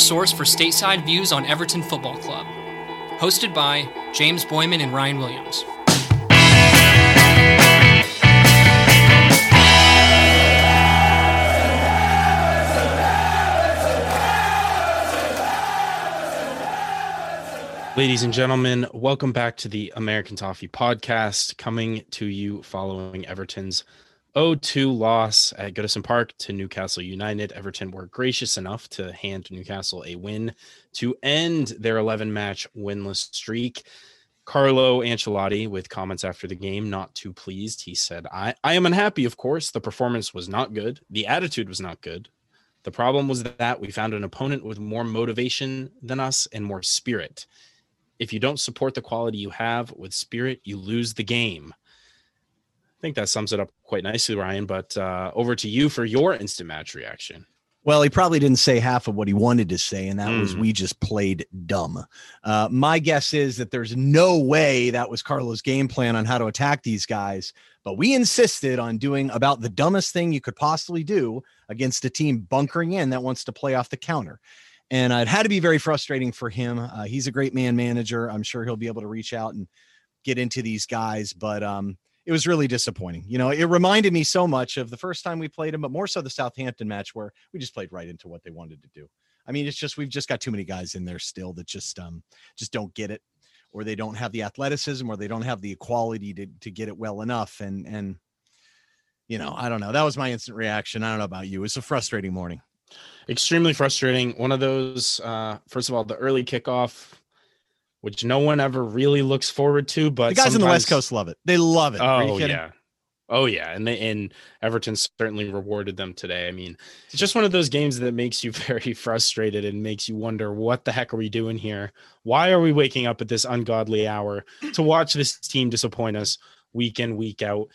source for stateside views on Everton Football Club. Hosted by James Boyman and Ryan Williams. Ladies and gentlemen, welcome back to the American Toffee podcast, coming to you following Everton's 0-2 loss at Goodison Park to Newcastle United. Everton were gracious enough to hand Newcastle a win to end their 11-match winless streak. Carlo Ancelotti, with comments after the game, not too pleased. He said, I, I am unhappy, of course. The performance was not good. The attitude was not good. The problem was that we found an opponent with more motivation than us and more spirit. If you don't support the quality you have with spirit, you lose the game. I think that sums it up quite nicely, Ryan. But uh, over to you for your instant match reaction. Well, he probably didn't say half of what he wanted to say, and that mm. was Hmm. we just played dumb. Uh, my guess is that there's no way that was Carlo's game plan on how to attack these guys, but we insisted on doing about the dumbest thing you could possibly do against a team bunkering in that wants to play off the counter. And it had to be very frustrating for him. Uh, he's a great man manager. I'm sure he'll be able to reach out and get into these guys, but um, it was really disappointing. You know, it reminded me so much of the first time we played him, but more so the Southampton match where we just played right into what they wanted to do. I mean, it's just we've just got too many guys in there still that just um just don't get it, or they don't have the athleticism, or they don't have the equality to to get it well enough. And and you know, I don't know. That was my instant reaction. I don't know about you. It's a frustrating morning. Extremely frustrating. One of those, uh, first of all, the early kickoff, which no one ever really looks forward to, but The guys in the West Coast love it. They love it. Oh yeah. Oh yeah, and they and Everton certainly rewarded them today. I mean, it's just one of those games that makes you very frustrated and makes you wonder what the heck are we doing here? Why are we waking up at this ungodly hour to watch this team disappoint us week in week out?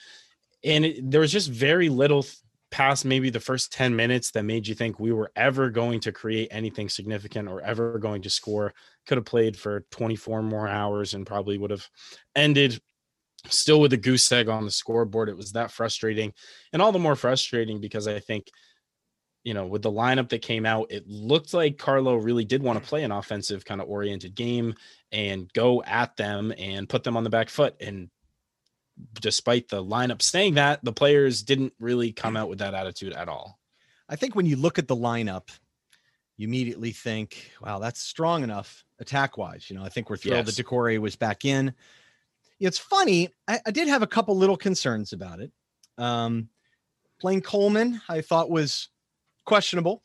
And it, there was just very little past maybe the first 10 minutes that made you think we were ever going to create anything significant or ever going to score. Could have played for 24 more hours and probably would have ended still with a goose egg on the scoreboard. It was that frustrating, and all the more frustrating because I think, you know, with the lineup that came out, it looked like Carlo really did want to mm. play an offensive kind of oriented game and go at them and put them on the back foot. And despite the lineup saying that, the players didn't really come out with that attitude at all. I think when you look at the lineup, you immediately think, wow, that's strong enough attack wise. You know, I think we're thrilled Yes. that Doucouré was back in. It's funny. I, I did have a couple little concerns about it. Um, playing Coleman, I thought was questionable.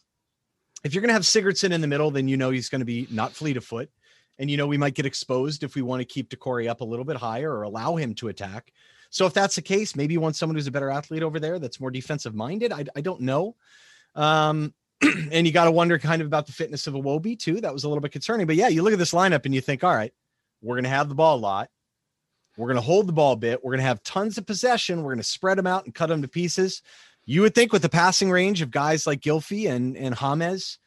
If you're going to have Sigurdsson in the middle, then you know he's going to be not fleet of foot. And you know, we might get exposed if we want to keep Doucouré up a little bit higher or allow him to attack. So if that's the case, maybe you want someone who's a better athlete over there that's more defensive minded. I, I don't know. Um, and you got to wonder kind of about the fitness of Iwobi too. That was a little bit concerning. But yeah, you look at this lineup and you think, all right, we're going to have the ball a lot. We're going to hold the ball a bit. We're going to have tons of possession. We're going to spread them out and cut them to pieces. You would think with the passing range of guys like Gylfi and and James,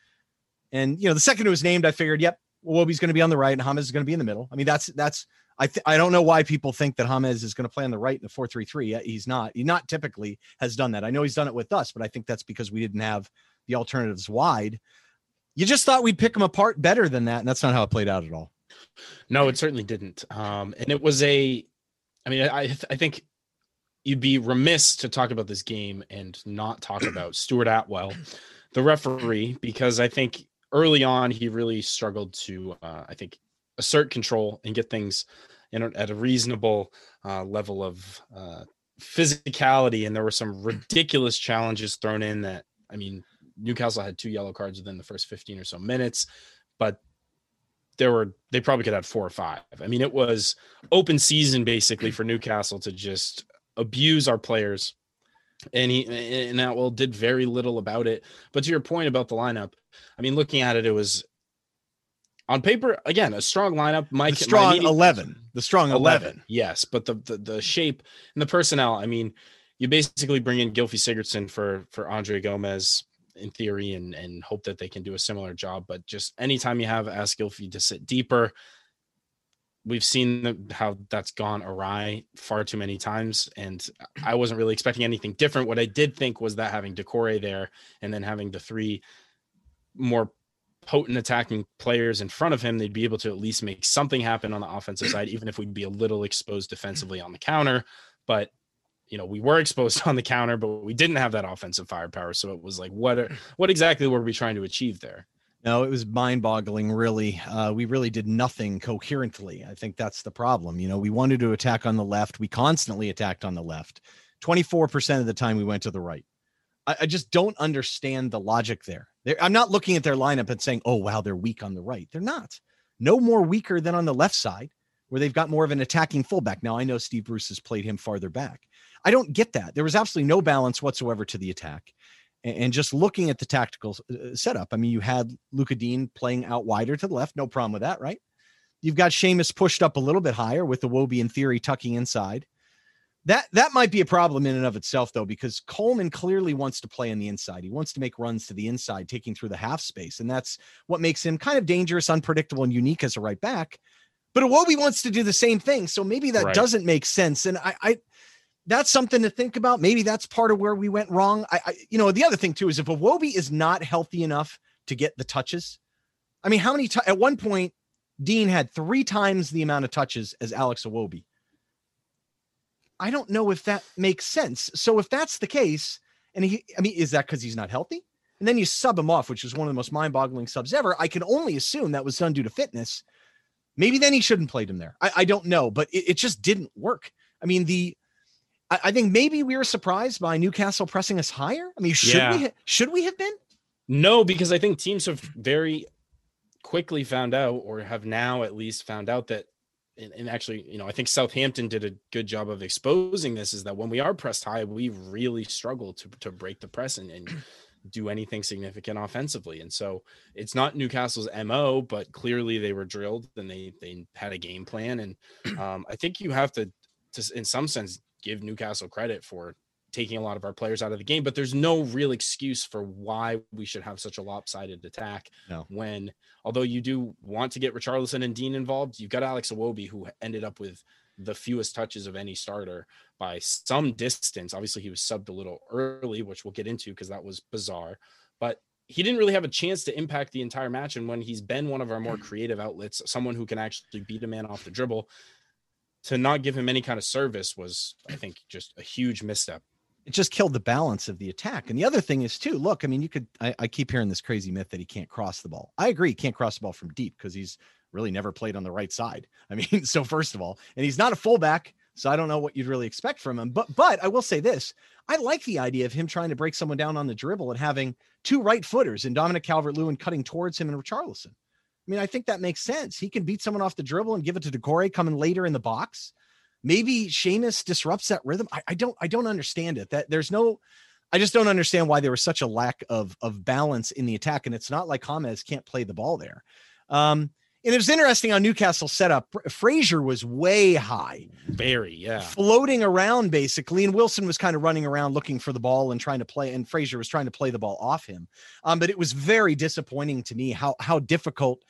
and you know the second it was named, I figured, yep, Wobi's going to be on the right and James is going to be in the middle. I mean, that's that's I th- I don't know why people think that James is going to play on the right in the four three three. He's not. He not typically has done that. I know he's done it with us, but I think that's because we didn't have the alternatives wide. You just thought we'd pick them apart better than that, and that's not how it played out at all. No, it certainly didn't. Um, and it was a, I mean, I I think you'd be remiss to talk about this game and not talk about Stuart Attwell, the referee, because I think early on he really struggled to, uh, I think, assert control and get things in at a reasonable uh, level of uh, physicality. And there were some ridiculous challenges thrown in that, I mean, Newcastle had two yellow cards within the first 15 or so minutes, but there were they probably could have four or five. I mean, it was open season basically for Newcastle to just abuse our players. And he and Attwell did very little about it. But to your point about the lineup, I mean, looking at it, it was on paper again a strong lineup. Mike The strong eleven, the strong 11 eleven. yes but the, the the shape and the personnel i mean you basically bring in Gylfi sigurdsson for for Andre Gomes in theory and and hope that they can do a similar job but just anytime you have ask Gylfi to sit deeper we've seen the, how that's gone awry far too many times and i wasn't really expecting anything different what i did think was that having Doucouré there and then having the three more potent attacking players in front of him, they'd be able to at least make something happen on the offensive side, even if we'd be a little exposed defensively on the counter. But you know, we were exposed on the counter, but we didn't have that offensive firepower. So it was like, what are, what exactly were we trying to achieve there? No, it was mind-boggling. Really, uh, we really did nothing coherently. I think that's the problem. You know, we wanted to attack on the left. We constantly attacked on the left. Twenty-four percent of the time, we went to the right. I, I just don't understand the logic there. They're, I'm not looking at their lineup and saying, "Oh, wow, they're weak on the right." They're not. No more weaker than on the left side, where they've got more of an attacking fullback. Now, I know Steve Bruce has played him farther back. I don't get that. There was absolutely no balance whatsoever to the attack and just looking at the tactical uh, setup, I mean, you had Lucas Digne playing out wider to the left, no problem with that, right? You've got Seamus pushed up a little bit higher with Iwobi in theory tucking inside. That that might be a problem in and of itself, though, because Coleman clearly wants to play on the inside. He wants to make runs to the inside, taking through the half space, and that's what makes him kind of dangerous, unpredictable, and unique as a right back. But Iwobi wants to do the same thing, so maybe that right. doesn't make sense. And I, I that's something to think about. Maybe that's part of where we went wrong. I, I you know, the other thing too is if Iwobi is not healthy enough to get the touches, I mean, how many t- at one point Digne had three times the amount of touches as Alex Iwobi. I don't know if that makes sense. So if that's the case, and he, I mean, is that because he's not healthy? And then you sub him off, which is one of the most mind-boggling subs ever. I can only assume that was done due to fitness. Maybe then he shouldn't played him there. I, I don't know, but it, it just didn't work. I mean, the I, I, think maybe we were surprised by Newcastle pressing us higher. I mean, should yeah. we should we have been? No, because I think teams have very quickly found out, or have now at least found out that and, and, actually, you know, I think Southampton did a good job of exposing this is that when we are pressed high, we really struggle to to break the press and, and do anything significant offensively. And so it's not Newcastle's MO, but clearly they were drilled and they they had a game plan. And um, I think you have to to in some sense give Newcastle credit for taking a lot of our players out of the game, but there's no real excuse for why we should have such a lopsided attack. No. When, although you do want to get Richarlison and Digne involved, you've got Alex Iwobi who ended up with the fewest touches of any starter by some distance. Obviously, he was subbed a little early, which we'll get into because that was bizarre, but he didn't really have a chance to impact the entire match. And when he's been one of our more creative outlets, someone who can actually beat a man off the dribble, to not give him any kind of service was, I think, just a huge misstep. It just killed the balance of the attack. And the other thing is too, look, I mean, you could I, I keep hearing this crazy myth that he can't cross the ball. I agree, he can't cross the ball from deep because he's really never played on the right side. I mean, so first of all, and he's not a fullback, so I don't know what you'd really expect from him. But but I will say this: I like the idea of him trying to break someone down on the dribble and having two right footers and Dominic Calvert-Lewin cutting towards him and Richarlison. I mean, I think that makes sense. He can beat someone off the dribble and give it to Doucouré coming later in the box maybe Seamus disrupts that rhythm. I, I don't I don't understand it. That there's no I just don't understand why there was such a lack of of balance in the attack. And it's not like James can't play the ball there. Um, and it was interesting on Newcastle setup. Fraser was way high, very yeah, floating around basically, and Wilson was kind of running around looking for the ball and trying to play, and Fraser was trying to play the ball off him. Um, but it was very disappointing to me how how difficult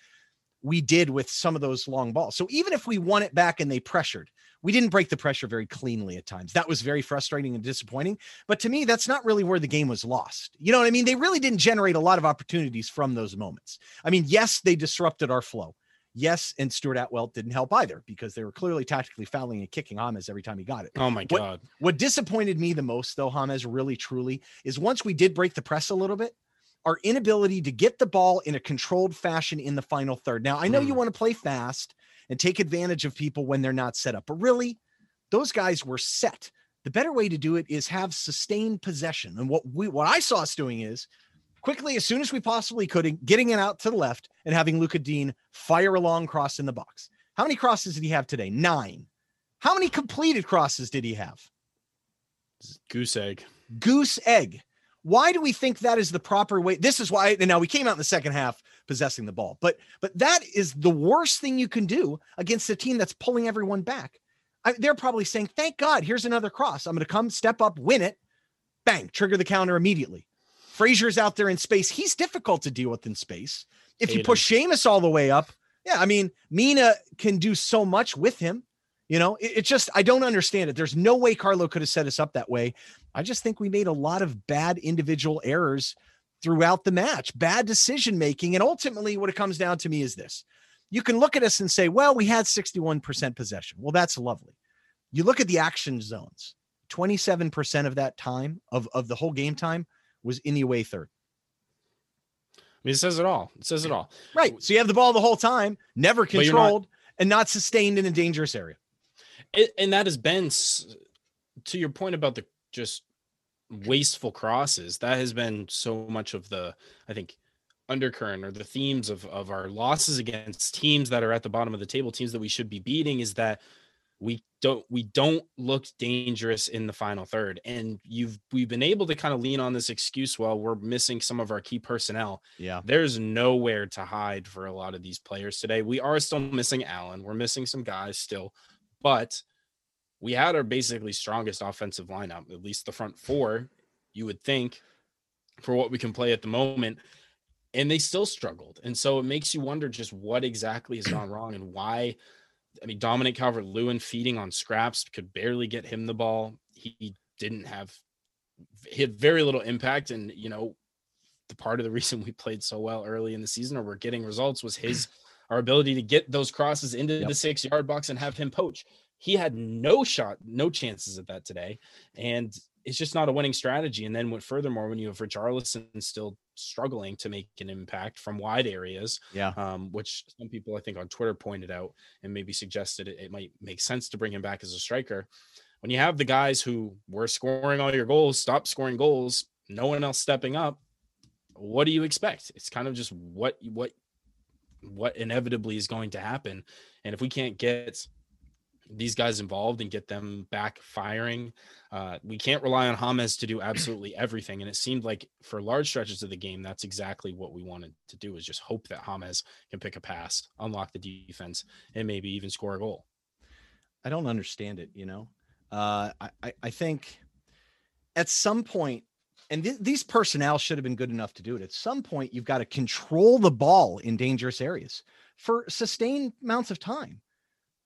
we did with some of those long balls. So even if we won it back and they pressured, we didn't break the pressure very cleanly at times. That was very frustrating and disappointing. But to me, that's not really where the game was lost. You know what I mean? They really didn't generate a lot of opportunities from those moments. I mean, yes, they disrupted our flow. Yes, and Stuart Attwell didn't help either because they were clearly tactically fouling and kicking James every time he got it. Oh my god! What, what disappointed me the most, though, Hames really truly, is once we did break the press a little bit, our inability to get the ball in a controlled fashion in the final third. Now, I know mm. you want to play fast and take advantage of people when they're not set up. But really, those guys were set. The better way to do it is have sustained possession. And what we what I saw us doing is quickly, as soon as we possibly could, getting it out to the left and having Lucas Digne fire a long cross in the box. How many crosses did he have today? Nine. How many completed crosses did he have? Goose egg. Goose egg. Why do we think that is the proper way? This is why. And now we came out in the second half possessing the ball. But but that is the worst thing you can do against a team that's pulling everyone back. I, they're probably saying, "Thank God, here's another cross. I'm going to come, step up, win it, bang, trigger the counter immediately." Fraser's out there in space. He's difficult to deal with in space. If you push him. Seamus all the way up, yeah, I mean, Mina can do so much with him. You know, it, it's just I don't understand it. There's no way Carlo could have set us up that way. I just think we made a lot of bad individual errors throughout the match, bad decision making. And ultimately, what it comes down to me is this you can look at us and say, well, we had 61% possession. Well, that's lovely. You look at the action zones, 27% of that time, of, of the whole game time, was in the away third. I mean, it says it all. It says it all. Right. So you have the ball the whole time, never controlled, not, and not sustained in a dangerous area. It, and that has been, to your point about the just wasteful crosses, that has been so much of the, I think, undercurrent or the themes of, of our losses against teams that are at the bottom of the table, teams that we should be beating, is that we don't we don't look dangerous in the final third and you've we've been able to kind of lean on this excuse while we're missing some of our key personnel. Yeah. There's nowhere to hide for a lot of these players today. We are still missing Allan. We're missing some guys still but we had our basically strongest offensive lineup at least the front four you would think for what we can play at the moment and they still struggled and so it makes you wonder just what exactly has gone wrong and why I mean, Dominic Calvert Lewin feeding on scraps could barely get him the ball. He didn't have, he had very little impact. And, you know, the part of the reason we played so well early in the season or we're getting results was his, our ability to get those crosses into yep. the six yard box and have him poach. He had no shot, no chances at that today. And it's just not a winning strategy. And then, what, furthermore, when you have Richarlison still struggling to make an impact from wide areas, yeah, um, which some people I think on Twitter pointed out and maybe suggested it, it might make sense to bring him back as a striker. When you have the guys who were scoring all your goals, stop scoring goals, no one else stepping up, what do you expect? It's kind of just what what what inevitably is going to happen. And if we can't get these guys involved and get them back firing. Uh, we can't rely on James to do absolutely everything. And it seemed like for large stretches of the game, that's exactly what we wanted to do is just hope that James can pick a pass, unlock the defense, and maybe even score a goal. I don't understand it, you know. Uh, I, I think at some point, and th- these personnel should have been good enough to do it. At some point, you've got to control the ball in dangerous areas for sustained amounts of time.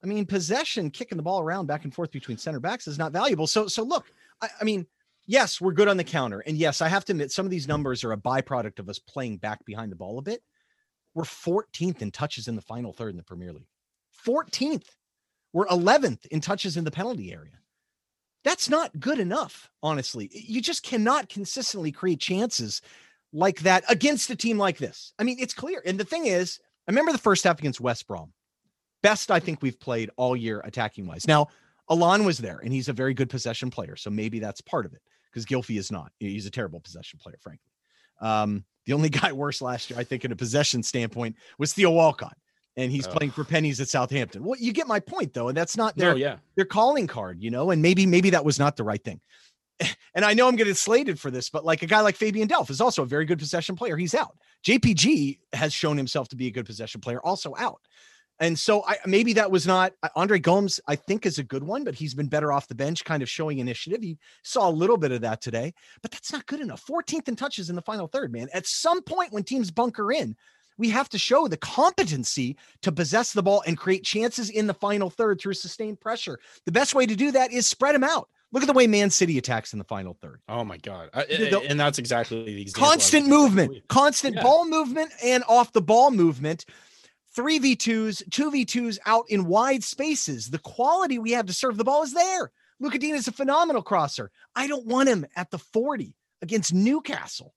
I mean, possession, kicking the ball around back and forth between center backs is not valuable. So, so look, I, I, mean, yes, we're good on the counter, and yes, I have to admit some of these numbers are a byproduct of us playing back behind the ball a bit. We're 14th in touches in the final third in the Premier League. 14th. We're 11th in touches in the penalty area. That's not good enough, honestly. You just cannot consistently create chances like that against a team like this. I mean, it's clear. And the thing is, I remember the first half against West Brom best I think we've played all year attacking wise. Now, Allan was there and he's a very good possession player. So maybe that's part of it because Gylfi is not. He's a terrible possession player, frankly. Um, the only guy worse last year, I think, in a possession standpoint, was Theo Walcott. And he's oh. playing for pennies at Southampton. Well, you get my point though, and that's not their, no, yeah. their calling card, you know, and maybe maybe that was not the right thing. And I know I'm getting slated for this, but like a guy like Fabian Delph is also a very good possession player. He's out. JPG has shown himself to be a good possession player, also out. And so I maybe that was not uh, Andre Gomes, I think is a good one, but he's been better off the bench, kind of showing initiative. He saw a little bit of that today, but that's not good enough. 14th in touches in the final third, man. At some point when teams bunker in, we have to show the competency to possess the ball and create chances in the final third through sustained pressure. The best way to do that is spread them out. Look at the way Man City attacks in the final third. Oh my God. I, and that's exactly the. Constant movement, constant yeah. ball movement and off the ball movement 3v2s, 2v2s out in wide spaces. The quality we have to serve the ball is there. Lucas Digne is a phenomenal crosser. I don't want him at the 40 against Newcastle.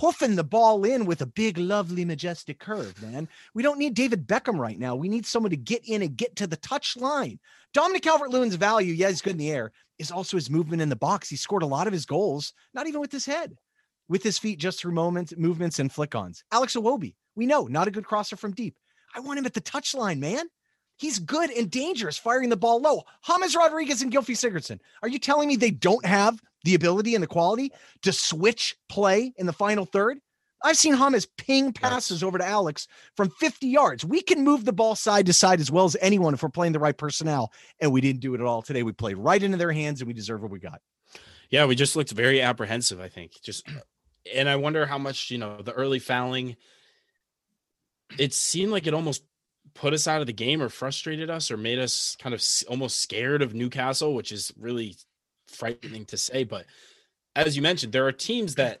Hoofing the ball in with a big, lovely, majestic curve, man. We don't need David Beckham right now. We need someone to get in and get to the touch line. Dominic Calvert Lewin's value, yeah, he's good in the air, is also his movement in the box. He scored a lot of his goals, not even with his head, with his feet just through moments, movements, and flick ons. Alex Iwobi, we know, not a good crosser from deep. I want him at the touchline, man. He's good and dangerous firing the ball low. James Rodriguez and Gylfi Sigurdsson. Are you telling me they don't have the ability and the quality to switch play in the final third? I've seen James ping passes over to Alex from 50 yards. We can move the ball side to side as well as anyone if we're playing the right personnel. And we didn't do it at all today. We played right into their hands and we deserve what we got. Yeah, we just looked very apprehensive, I think. Just and I wonder how much, you know, the early fouling it seemed like it almost put us out of the game or frustrated us or made us kind of almost scared of Newcastle, which is really frightening to say. But as you mentioned, there are teams that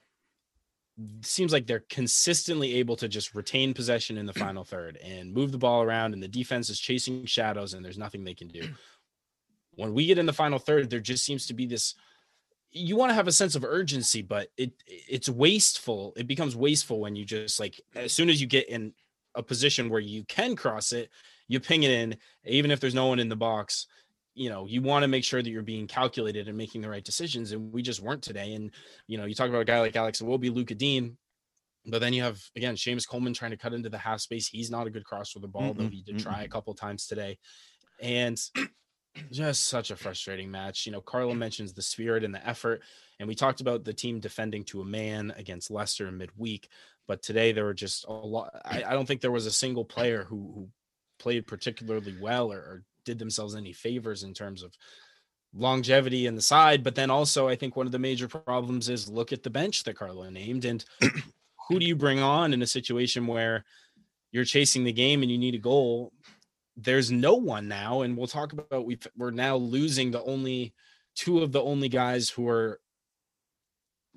seems like they're consistently able to just retain possession in the final third and move the ball around and the defense is chasing shadows and there's nothing they can do. When we get in the final third, there just seems to be this you want to have a sense of urgency, but it it's wasteful. It becomes wasteful when you just like as soon as you get in a position where you can cross it, you ping it in, even if there's no one in the box. You know, you want to make sure that you're being calculated and making the right decisions. And we just weren't today. And, you know, you talk about a guy like Alex will be Lucas Digne but then you have again Seamus Coleman trying to cut into the half space. He's not a good cross of the ball, mm though he did try a couple times today. And just such a frustrating match. You know, Carlo mentions the spirit and the effort, and we talked about the team defending to a man against Leicester in midweek. But today there were just a lot. I, I don't think there was a single player who who played particularly well or, or did themselves any favors in terms of longevity in the side. But then also, I think one of the major problems is look at the bench that Carlo named and who do you bring on in a situation where you're chasing the game and you need a goal there's no one now and we'll talk about we we're now losing the only two of the only guys who are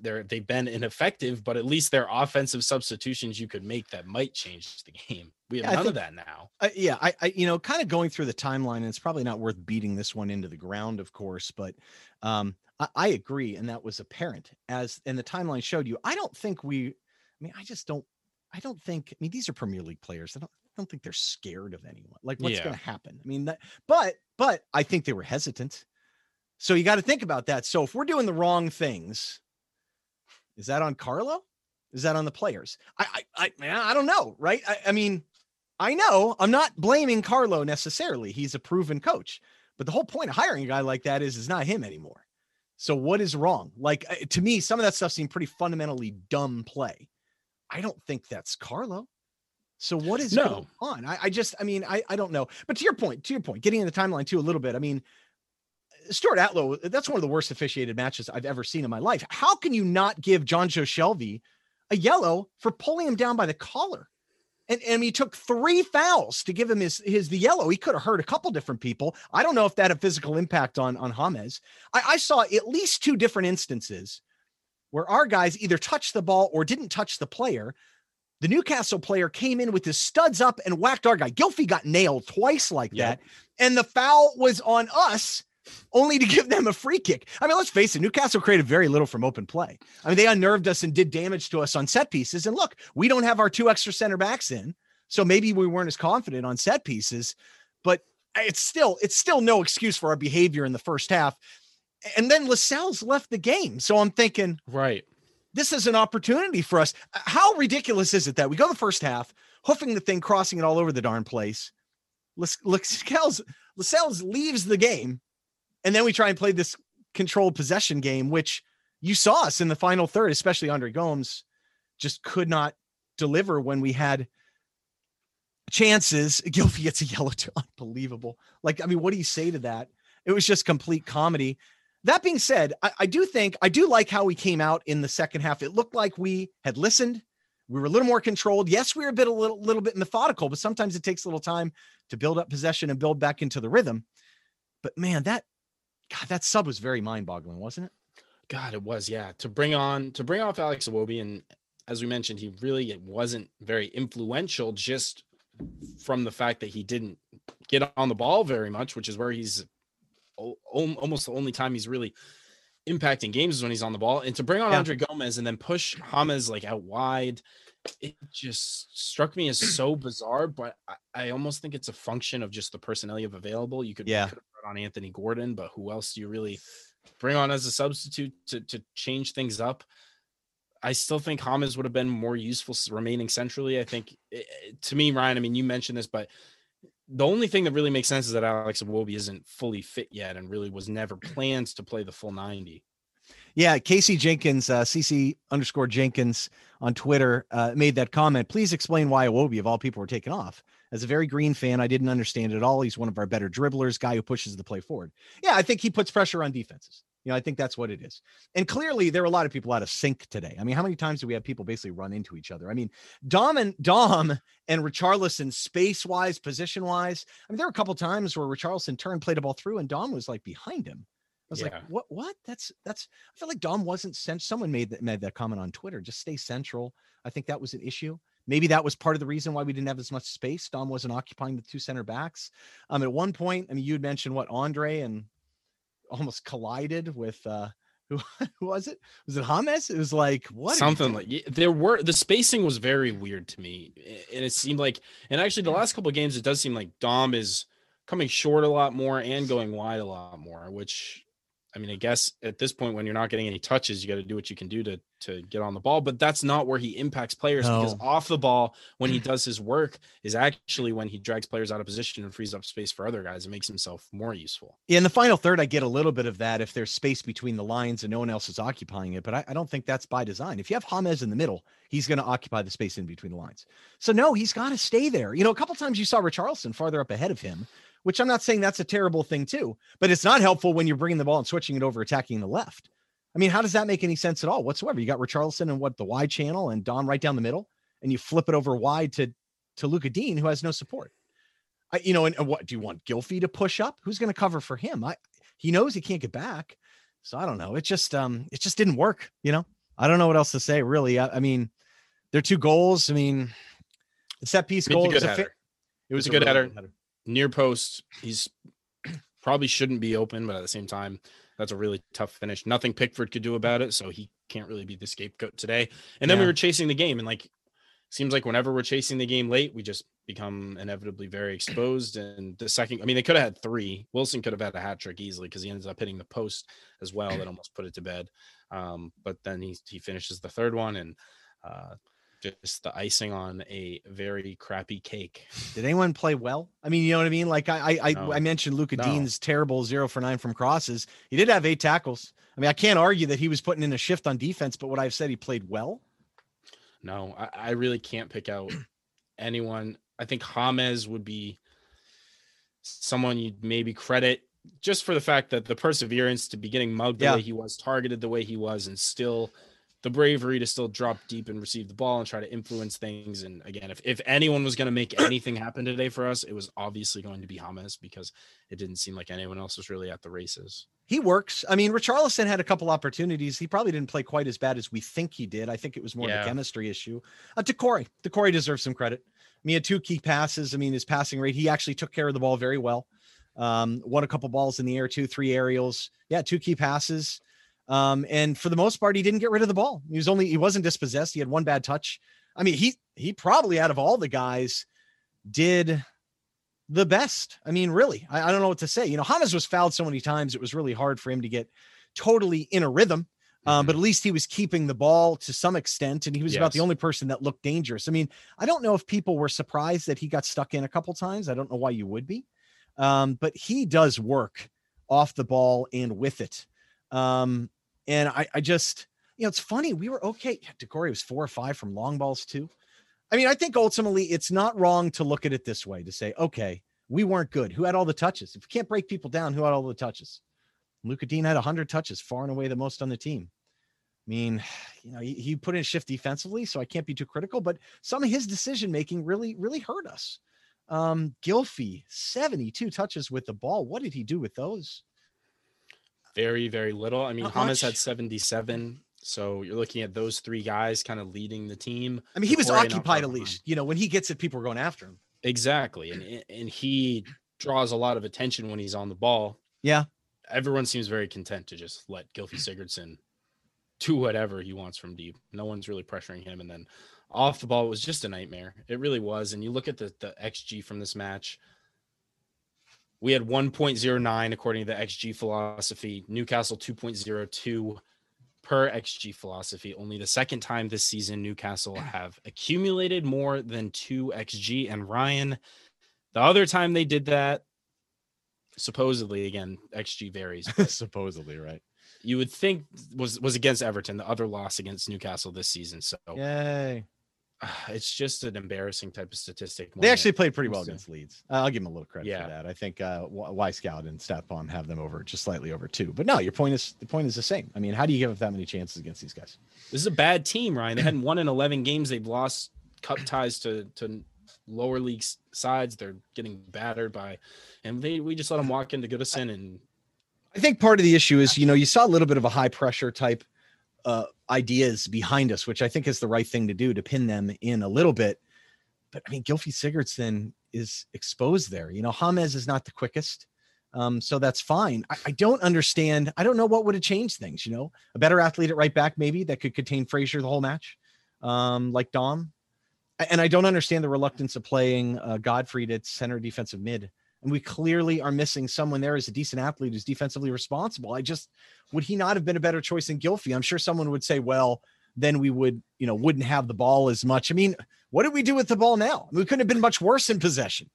they're they've been ineffective but at least they're offensive substitutions you could make that might change the game we have yeah, none think, of that now uh, yeah I, I you know kind of going through the timeline and it's probably not worth beating this one into the ground of course but um I, I agree and that was apparent as and the timeline showed you i don't think we i mean i just don't I don't think. I mean, these are Premier League players. I don't I don't think they're scared of anyone. Like what's yeah. going to happen? I mean, that, but but I think they were hesitant. So you got to think about that. So if we're doing the wrong things, is that on Carlo? Is that on the players? I I I, man, I don't know, right? I, I mean, I know I'm not blaming Carlo necessarily. He's a proven coach, but the whole point of hiring a guy like that is is not him anymore. So what is wrong? Like uh, to me, some of that stuff seemed pretty fundamentally dumb play. I don't think that's Carlo. So what is no. going on? I, I just, I mean, I, I don't know. But to your point, to your point, getting in the timeline too a little bit. I mean, Stuart Attwell, that's one of the worst officiated matches I've ever seen in my life. How can you not give Jonjo Shelvey a yellow for pulling him down by the collar? And, and he took three fouls to give him his his the yellow. He could have hurt a couple different people. I don't know if that had a physical impact on on James. I, I saw at least two different instances where our guys either touched the ball or didn't touch the player the Newcastle player came in with his studs up and whacked our guy. Gylfi got nailed twice like yep. that. And the foul was on us only to give them a free kick. I mean, let's face it, Newcastle created very little from open play. I mean, they unnerved us and did damage to us on set pieces. And look, we don't have our two extra center backs in. So maybe we weren't as confident on set pieces, but it's still it's still no excuse for our behavior in the first half. And then Lascelles left the game. So I'm thinking, right this is an opportunity for us. How ridiculous is it that we go the first half, hoofing the thing, crossing it all over the darn place. Lascelles, Lascelles leaves the game, and then we try and play this controlled possession game, which you saw us in the final third, especially Andre Gomes, just could not deliver when we had chances. Gylfi gets a yellow unbelievable. Like, I mean, what do you say to that? It was just complete comedy. That being said, I, I, do think I do like how we came out in the second half. It looked like we had listened. We were a little more controlled. Yes, we were a bit a little, little bit methodical, but sometimes it takes a little time to build up possession and build back into the rhythm. But man, that God, that sub was very mind-boggling, wasn't it? God, it was. Yeah, to bring on to bring off Alex Iwobi, and as we mentioned, he really wasn't very influential just from the fact that he didn't get on the ball very much, which is where he's almost the only time he's really impacting games is when he's on the ball. And to bring on yeah. Andre Gomes and then push James like out wide, it just struck me as so bizarre. But I, I almost think it's a function of just the personnel you have available. You could, yeah. You could put on Anthony Gordon, but who else do you really bring on as a substitute to, to change things up? I still think James would have been more useful remaining centrally. I think it, to me, Ryan, I mean, you mentioned this, but the only thing that really makes sense is that Alex Iwobi isn't fully fit yet and really was never planned to play the full 90. Yeah, Casey Jenkins, uh, CC underscore Jenkins on Twitter uh, made that comment. Please explain why Iwobi, of all people, were taken off. As a very green fan, I didn't understand it at all. He's one of our better dribblers, guy who pushes the play forward. Yeah, I think he puts pressure on defenses. You know, I think that's what it is. And clearly, there are a lot of people out of sync today. I mean, how many times do we have people basically run into each other? I mean, Dom and Dom and Richarlison, space wise, position wise. I mean, there were a couple times where Richarlison turned, played a ball through, and Dom was like behind him. Was Yeah. like, what? What? That's that's. I feel like Dom wasn't sent. Someone made that made that comment on Twitter. Just stay central. I think that was an issue. Maybe that was part of the reason why we didn't have as much space. Dom wasn't occupying the two center backs. Um, at one point, I mean, you had mentioned what Andre and almost collided with uh who, who was it? Was it James? It was like what? something like there were the spacing was very weird to me and it seemed like and actually the last couple of games it does seem like dom is coming short a lot more and going wide a lot more which i mean i guess at this point when you're not getting any touches you got to do what you can do to to get on the ball but that's not where he impacts players because off the ball when he does his work is actually when he drags players out of position and frees up space for other guys and makes himself more useful Yeah, in the final third, I get a little bit of that if there's space between the lines and no one else is occupying it. But I, I don't think that's by design. If you have James in the middle, he's going to occupy the space in between the lines. So no, he's got to stay there. You know, a couple times you saw Richarlison farther up ahead of him, which I'm not saying that's a terrible thing too, but it's not helpful when you're bringing the ball and switching it over, attacking the left. I mean, how does that make any sense at all whatsoever? You got Richarlison and what the wide channel and Dom right down the middle, and you flip it over wide to to Lucas Digne, who has no support. I, you know, and, and what do you want Gylfi to push up? Who's going to cover for him? I he knows he can't get back. So I don't know. It just um it just didn't work, you know. I don't know what else to say really. I, I mean, their two goals, I mean, the set piece goal good was a fa- it was a good really header. Near post. He's probably shouldn't be open, but at the same time, that's a really tough finish. Nothing Pickford could do about it, so he can't really be the scapegoat today. And then we were chasing the game, and like seems like whenever we're chasing the game late, we just become inevitably very exposed. And the second, I mean, they could have had three. Wilson could have had a hat trick easily because he ends up hitting the post as well that almost put it to bed. Um, but then he he finishes the third one and uh just the icing on a very crappy cake. Did anyone play well? I mean, you know what I mean? Like I I I, No. I mentioned Luca No. Digne's terrible zero for nine from crosses. He did have eight tackles. I mean, I can't argue that he was putting in a shift on defense, but what I've said he played well. No, I, I really can't pick out anyone. I think James would be someone you'd maybe credit just for the fact that the perseverance to be getting mugged Yeah. the way he was, targeted the way he was, and still the bravery to still drop deep and receive the ball and try to influence things. And again, if, if anyone was going to make anything happen today for us, it was obviously going to be Hames because it didn't seem like anyone else was really at the races. He works. I mean, Richarlison had a couple opportunities. He probably didn't play quite as bad as we think he did. I think it was more of a chemistry issue. Uh, Doucouré, Doucouré deserves some credit. I mean, two key passes. I mean, his passing rate, he actually took care of the ball very well. Um, won a couple balls in the air, two, three aerials. Yeah, two key passes. Um, and for the most part, he didn't get rid of the ball. He was only he wasn't dispossessed. He had one bad touch. I mean, he he probably out of all the guys did the best. I mean, really, I, I don't know what to say. You know, Hames was fouled so many times; it was really hard for him to get totally in a rhythm. Um, but at least he was keeping the ball to some extent, and he was about the only person that looked dangerous. I mean, I don't know if people were surprised that he got stuck in a couple times. I don't know why you would be, um, but he does work off the ball and with it. Um, and I, I just, you know, it's funny. We were okay. Yeah, Doucouré was four or five from long balls too. I mean, I think ultimately it's not wrong to look at it this way to say, okay, we weren't good. Who had all the touches? If you can't break people down, who had all the touches? Lucas Digne had 100 touches, far and away the most on the team. I mean, you know, he, he put in a shift defensively, so I can't be too critical, but some of his decision making really, really hurt us. Um, Gylfi, 72 touches with the ball. What did he do with those? Very, very little. I mean, Not much. had 77. So you're looking at those three guys kind of leading the team. I mean, he was occupied at least. You know, when he gets it, people are going after him. Exactly. And and he draws a lot of attention when he's on the ball. Yeah. Everyone seems very content to just let Gylfi Sigurdsson do whatever he wants from deep. No one's really pressuring him. And then off the ball it was just a nightmare. It really was. And you look at the the XG from this match. We had 1.09 according to the XG philosophy. Newcastle 2.02 per XG philosophy. Only the second time this season Newcastle have accumulated more than 2 XG. And Ryan, the other time they did that, supposedly again, XG varies. Supposedly, right? you would think was was against Everton, the other loss against Newcastle this season. So Yay. it's just an embarrassing type of statistic. They actually played pretty well against Leeds. Uh, I'll give them a little credit Yeah. for that. I think uh, Wyscout and StatsBomb have them over just slightly over two. But no, your point is the point is the same. I mean, how do you give up that many chances against these guys? This is a bad team, Ryan. They hadn't won in 11 games. They've lost cup ties to to lower league sides. They're getting battered by, and they we just let them walk into Goodison and I think part of the issue is, you know, you saw a little bit of a high pressure type uh, ideas behind us, which I think is the right thing to do to pin them in a little bit. But I mean, Gylfi Sigurdsson is exposed there. You know, James is not the quickest. Um, so that's fine. I, I, don't understand. I don't know what would have changed things. You know, a better athlete at right back, maybe that could contain Fraser the whole match, um, like Dom. And I don't understand the reluctance of playing uh, Godfrey at center defensive mid. And we clearly are missing someone there as a decent athlete who's defensively responsible. I just would he not have been a better choice than Gylfi? I'm sure someone would say, well, then we would, you know, wouldn't have the ball as much. I mean, what did we do with the ball now? we couldn't have been much worse in possession.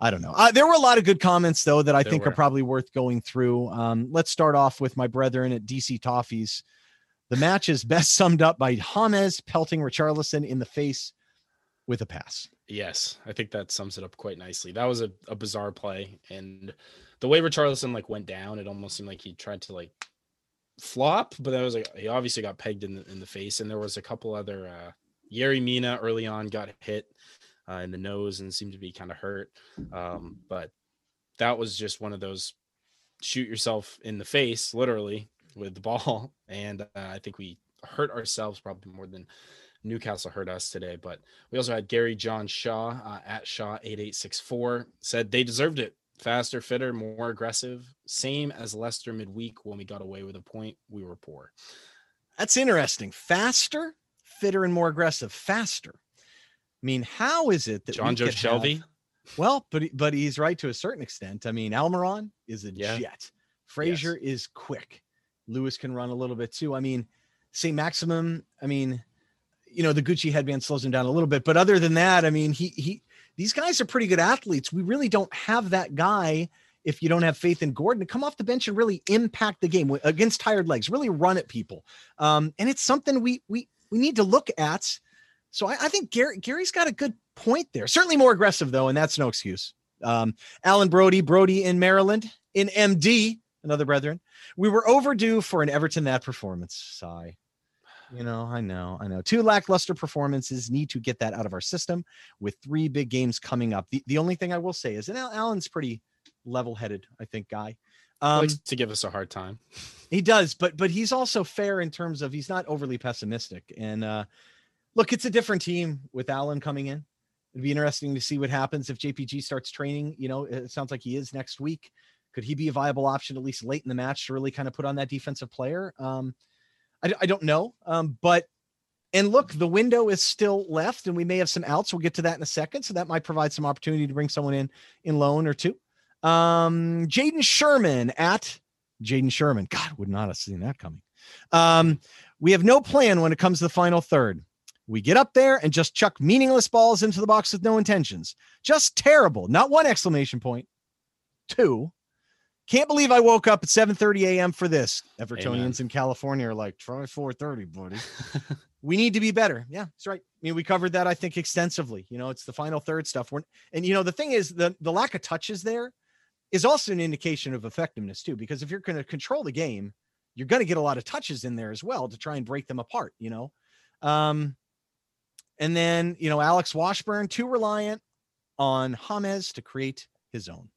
I don't know. Uh, there were a lot of good comments though that I there think were. are probably worth going through. Um, let's start off with my brethren at DC Toffees. The match is best summed up by James pelting Richarlison in the face with a pass. Yes, I think that sums it up quite nicely. That was a, a bizarre play, and the way Richarlison like went down, it almost seemed like he tried to like flop, but that was like he obviously got pegged in the in the face, and there was a couple other uh Yerry Mina early on got hit uh, in the nose and seemed to be kind of hurt. Um, but that was just one of those shoot yourself in the face, literally, with the ball. And uh, I think we hurt ourselves probably more than Newcastle hurt us today. But we also had Gary John Shaw uh, at Shaw8864 said they deserved it. Faster, fitter, more aggressive. Same as Leicester midweek when we got away with a point. We were poor. That's interesting. Faster, fitter, and more aggressive. Faster. I mean, how is it that Jonjo Shelvey? Have, well, but but he's right to a certain extent. I mean, Almiron is a yeah. jet. Fraser yes. is quick. Lewis can run a little bit too. I mean, St. Maximin. I mean, you know, the Gucci headband slows him down a little bit, but other than that, I mean, he he these guys are pretty good athletes. We really don't have that guy if you don't have faith in Gordon to come off the bench and really impact the game against tired legs, really run at people. Um, and it's something we we we need to look at so I, I think Gary, Gary's got a good point there. Certainly more aggressive though, and that's no excuse. Um, Alan Brody, Brody in Maryland, in MD, another brethren. We were overdue for an Everton that performance. Sigh. You know, I know, I know. Two lackluster performances need to get that out of our system with three big games coming up. The, the only thing I will say is, and Alan's pretty level-headed, I think, guy. Um, likes to give us a hard time. He does, but but he's also fair in terms of he's not overly pessimistic. And uh, look, it's a different team with Allan coming in. It'd be interesting to see what happens if JPG starts training. You know, it sounds like he is next week. Could he be a viable option at least late in the match to really kind of put on that defensive player? Um, I, I don't know. Um, but and look, the window is still left, and we may have some outs. We'll get to that in a second. So that might provide some opportunity to bring someone in in loan or two. Um, Jaden Sherman at Jaden Sherman. God, would not have seen that coming. Um, we have no plan when it comes to the final third. We get up there and just chuck meaningless balls into the box with no intentions. Just terrible. Not one exclamation point. Two. Can't believe I woke up at 7:30 a.m. for this. Evertonians Amen. in California are like, try 4:30, buddy. we need to be better. Yeah, that's right. I mean, we covered that I think extensively. You know, it's the final third stuff. We're, and you know, the thing is the the lack of touches there is also an indication of effectiveness too, because if you're going to control the game, you're going to get a lot of touches in there as well to try and break them apart. You know, um, and then, you know, Alex Washburn, too reliant on James to create his own.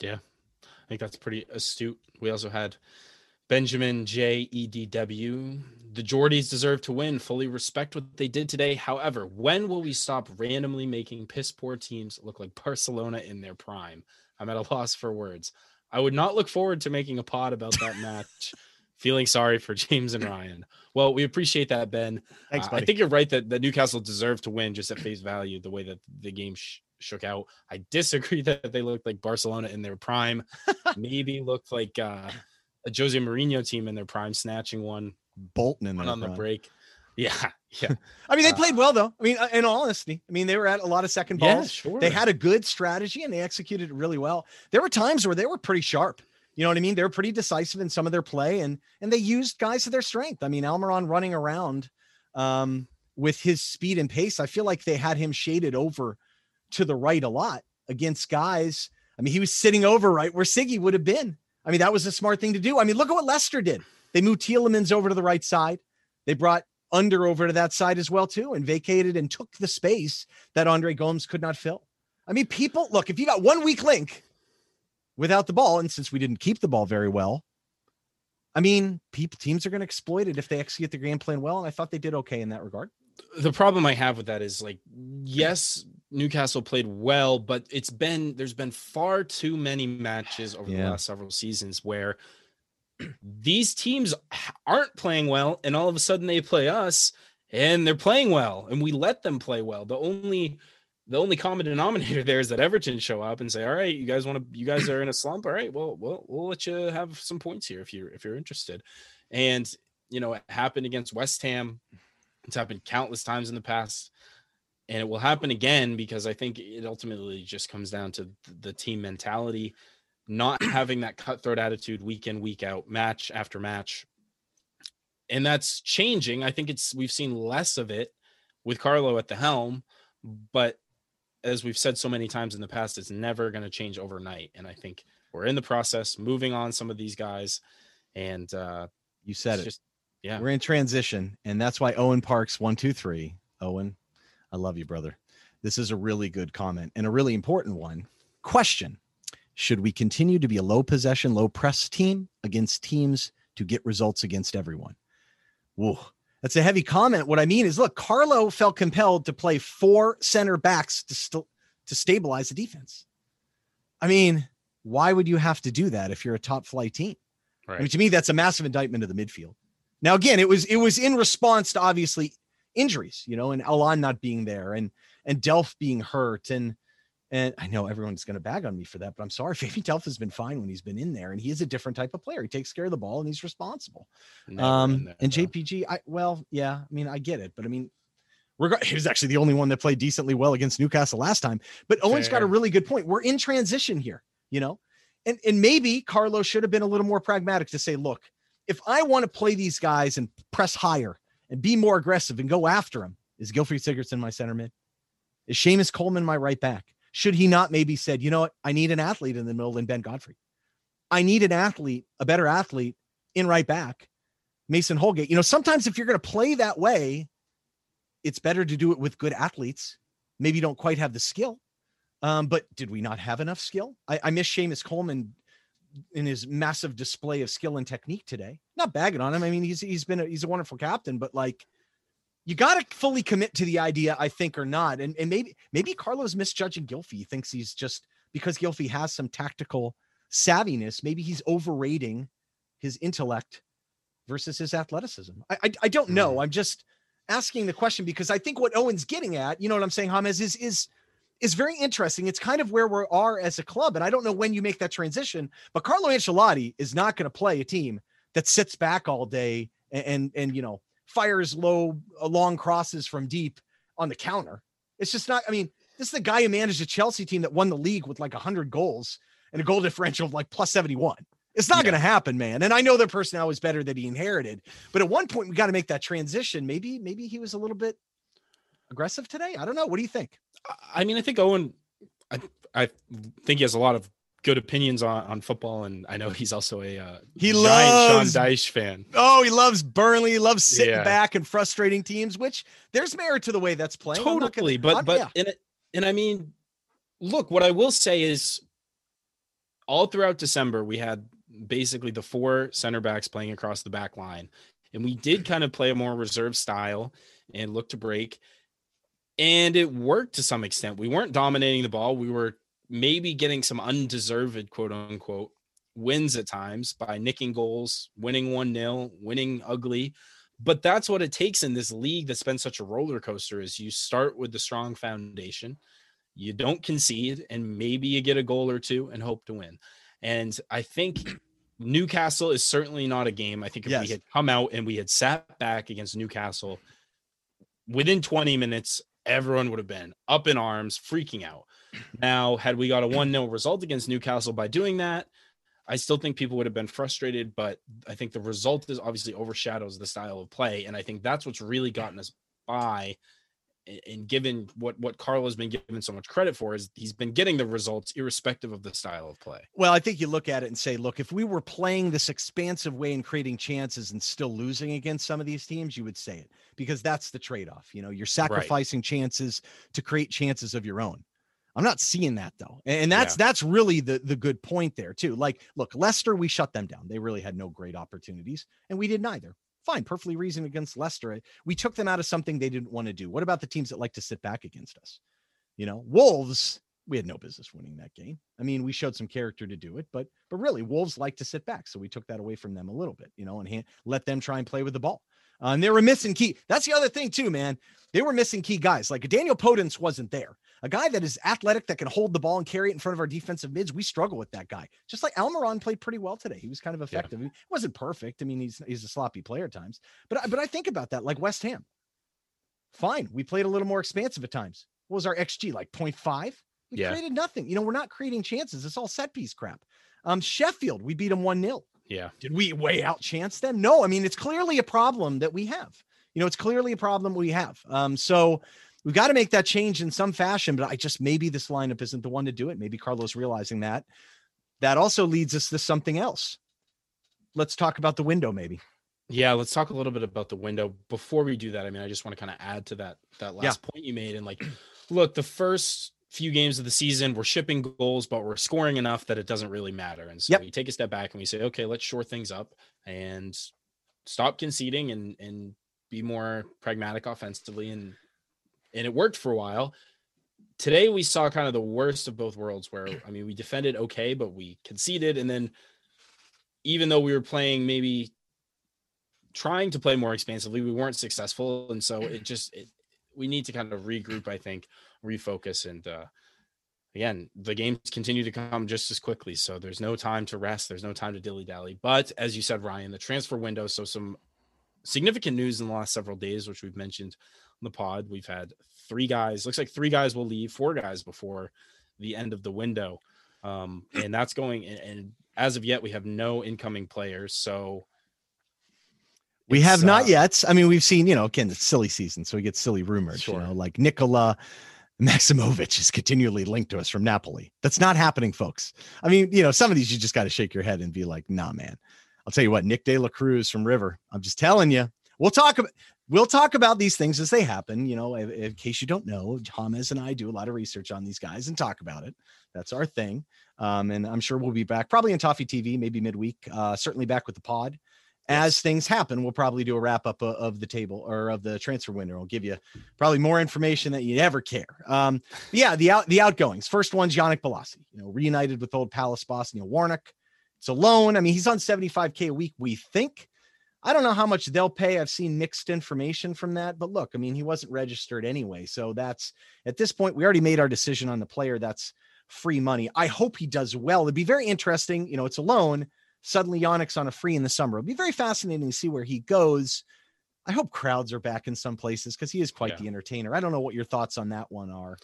Yeah, I think that's pretty astute. We also had Benjamin J. E. D. W. The Geordies deserve to win. Fully respect what they did today. However, when will we stop randomly making piss poor teams look like Barcelona in their prime? I'm at a loss for words. I would not look forward to making a pod about that match feeling sorry for James and Ryan. Well, we appreciate that, Ben. Thanks, uh, I think you're right that, that Newcastle deserved to win just at face value, the way that the game sh- shook out. I disagree that they looked like Barcelona in their prime. Maybe looked like uh, a Jose Mourinho team in their prime, snatching one. Bolton in on prime. the break. Yeah, yeah. I mean, they uh, played well though. I mean, uh, in all honesty, I mean, they were at a lot of second balls. Yeah, sure. They had a good strategy and they executed it really well. There were times where they were pretty sharp. You know what I mean? They're pretty decisive in some of their play, and and they used guys to their strength. I mean, Almiron running around um, with his speed and pace. I feel like they had him shaded over to the right a lot against guys. I mean, he was sitting over right where Siggy would have been. I mean, that was a smart thing to do. I mean, look at what Leicester did. They moved Tielemans over to the right side. They brought Under over to that side as well too, and vacated and took the space that Andre Gomes could not fill. I mean, people look. If you got one weak link without the ball. And since we didn't keep the ball very well, I mean, people teams are going to exploit it if they execute the game plan well. And I thought they did okay in that regard. The problem I have with that is like, yes, Newcastle played well, but it's been there's been far too many matches over Yeah. the last several seasons where these teams aren't playing well, and all of a sudden they play us and they're playing well, and we let them play well. The only the only common denominator there is that Everton show up and say, "All right, you guys want to, you guys are in a slump. All right, well, we'll we'll let you have some points here if you're if you're interested." And you know, it happened against West Ham. It's happened countless times in the past, and it will happen again because I think it ultimately just comes down to the team mentality, not having that cutthroat attitude week in week out, match after match, and that's changing. I think it's we've seen less of it with Carlo at the helm, but as we've said so many times in the past, it's never going to change overnight. And I think we're in the process, moving on some of these guys, and uh, You said it. just yeah. We're in transition, and that's why Owen Parks one two three. Owen, I love you, brother. This is a really good comment and a really important one. Question: Should we continue to be a low possession, low press team against teams to get results against everyone? Whoa, that's a heavy comment. What I mean is, look, Carlo felt compelled to play four center backs to st- to stabilize the defense. I mean, why would you have to do that if you're a top flight team? I mean, Right. to me, that's a massive indictment of the midfield. Now, again, it was it was in response to obviously injuries, you know, and Allan not being there and and Delph being hurt and and I know everyone's going to bag on me for that, but I'm sorry. Fabian Delph has been fine when he's been in there, and he is a different type of player. He takes care of the ball and he's responsible. Never Um, there, and. JPG, I well, yeah, I mean, I get it, but I mean, reg- he was actually the only one that played decently well against Newcastle last time. But Owen's got a really good point. We're in transition here, you know, and and maybe Carlos should have been a little more pragmatic to say, look, if I want to play these guys and press higher and be more aggressive and go after him. is Gylfi Sigurdsson my center mid? Is Seamus Coleman my right back? Should he not maybe said, you know what, I need an athlete in the middle than Ben Godfrey. I need an athlete, a better athlete in right back Mason Holgate. You know, sometimes if you're going to play that way, it's better to do it with good athletes. Maybe you don't quite have the skill. Um, but did we not have enough skill? I, I miss Seamus Coleman in his massive display of skill and technique today. Not bagging on him. I mean, he's he's been a, he's a wonderful captain, but like you got to fully commit to the idea, I think, or not. And and maybe maybe Carlo's misjudging Gylfi. He thinks he's just because Gylfi has some tactical savviness. Maybe he's overrating his intellect versus his athleticism. I I, I don't know. Hmm. I'm just asking the question because I think what Owen's getting at, you know what I'm saying, James, is is is very interesting. It's kind of where we are as a club, and I don't know when you make that transition. But Carlo Ancelotti is not going to play a team that sits back all day and, and and you know fires low uh, long crosses from deep on the counter. It's just not. I mean, this is the guy who managed a Chelsea team that won the league with like hundred goals and a goal differential of like plus seventy one. It's not Yeah. going to happen, man. And I know their personnel is better that he inherited, but at one point we got to make that transition. Maybe maybe he was a little bit aggressive today. I don't know. What do you think? I mean, I think Owen, I, I think he has a lot of good opinions on, on football, and I know he's also a uh, He giant loves- Sean Dyche fan. Oh, he loves Burnley. He loves sitting Yeah. back and frustrating teams, which there's merit to the way that's playing. Totally, gonna- but I'm- but yeah. and and I mean, look, what I will say is, all throughout December we had basically the four center backs playing across the back line, and we did kind of play a more reserved style and look to break, and it worked to some extent. We weren't dominating the ball. We were maybe getting some undeserved quote unquote wins at times by nicking goals, winning 1 0, winning ugly. But that's what it takes in this league that's been such a roller coaster is you start with the strong foundation, you don't concede, and maybe you get a goal or two and hope to win. And I think Newcastle is certainly not a game. I think if Yes. we had come out and we had sat back against Newcastle within 20 minutes, everyone would have been up in arms, freaking out. Now, had we got a 1 0 result against Newcastle by doing that, I still think people would have been frustrated, but I think the result is obviously overshadows the style of play. And I think that's what's really gotten us by. And given what what Carlo's been given so much credit for is he's been getting the results irrespective of the style of play. Well, I think you look at it and say, look, if we were playing this expansive way and creating chances and still losing against some of these teams, you would say it because that's the trade off. You know, you're sacrificing chances to create chances of your own. I'm not seeing that though. And that's yeah. that's really the the good point there too. Like, look, Leicester, we shut them down. They really had no great opportunities, and we did neither. Fine, perfectly reasoned against Leicester. We took them out of something they didn't want to do. What about the teams that like to sit back against us? You know, Wolves, we had no business winning that game. I mean, we showed some character to do it, but but really, Wolves like to sit back, so we took that away from them a little bit, you know, and hand, let them try and play with the ball. Uh, and they were missing key. That's the other thing too, man. They were missing key guys. Like Daniel Podence wasn't there. A guy that is athletic that can hold the ball and carry it in front of our defensive mids. We struggle with that guy. Just like Almiron played pretty well today. He was kind of effective. Yeah. He wasn't perfect. I mean, he's he's a sloppy player at times. But but I think about that like West Ham. Fine, we played a little more expansive at times. What was our XG like 0.5? We yeah. created nothing. You know, we're not creating chances. It's all set piece crap. Um, Sheffield, we beat them 1 0. Yeah. Did we way out chance them? No. I mean, it's clearly a problem that we have. You know, it's clearly a problem we have. Um, so we've got to make that change in some fashion, but I just maybe this lineup isn't the one to do it. Maybe Carlo's realizing that. That also leads us to something else. Let's talk about the window, maybe. Yeah, let's talk a little bit about the window. Before we do that, I mean, I just want to kind of add to that that last yeah. point you made. And like, look, the first few games of the season, we're shipping goals, but we're scoring enough that it doesn't really matter. And so yep. we take a step back and we say, okay, let's shore things up and stop conceding and and be more pragmatic offensively. And and it worked for a while. Today we saw kind of the worst of both worlds where I mean we defended okay, but we conceded. And then even though we were playing maybe trying to play more expansively, we weren't successful. And so it just it, we need to kind of regroup, I think, refocus and uh again the games continue to come just as quickly so there's no time to rest there's no time to dilly dally but as you said ryan the transfer window so some significant news in the last several days which we've mentioned on the pod we've had three guys looks like three guys will leave four guys before the end of the window um and that's going and, and as of yet we have no incoming players so we have not uh, yet. I mean, we've seen, you know, again, it's silly season, so we get silly rumors, sure. you know, like Nikola Maximovic is continually linked to us from Napoli. That's not happening, folks. I mean, you know, some of these you just got to shake your head and be like, nah, man. I'll tell you what, Nick De La Cruz from River. I'm just telling you. We'll talk about we'll talk about these things as they happen. You know, in, in case you don't know, James and I do a lot of research on these guys and talk about it. That's our thing. Um, and I'm sure we'll be back probably in Toffee TV, maybe midweek. Uh, certainly back with the pod as things happen, we'll probably do a wrap up of, of, the table or of the transfer window. We'll give you probably more information that you ever care. Um, yeah, the out the outgoings. First one's Yannick Bolasie, you know, reunited with old Palace boss Neil Warnock. It's a loan. I mean, he's on 75k a week, we think. I don't know how much they'll pay. I've seen mixed information from that, but look, I mean, he wasn't registered anyway. So that's at this point, we already made our decision on the player. That's free money. I hope he does well. It'd be very interesting. You know, it's a loan Suddenly, Yannick's on a free in the summer. It'll be very fascinating to see where he goes. I hope crowds are back in some places because he is quite yeah. the entertainer. I don't know what your thoughts on that one are.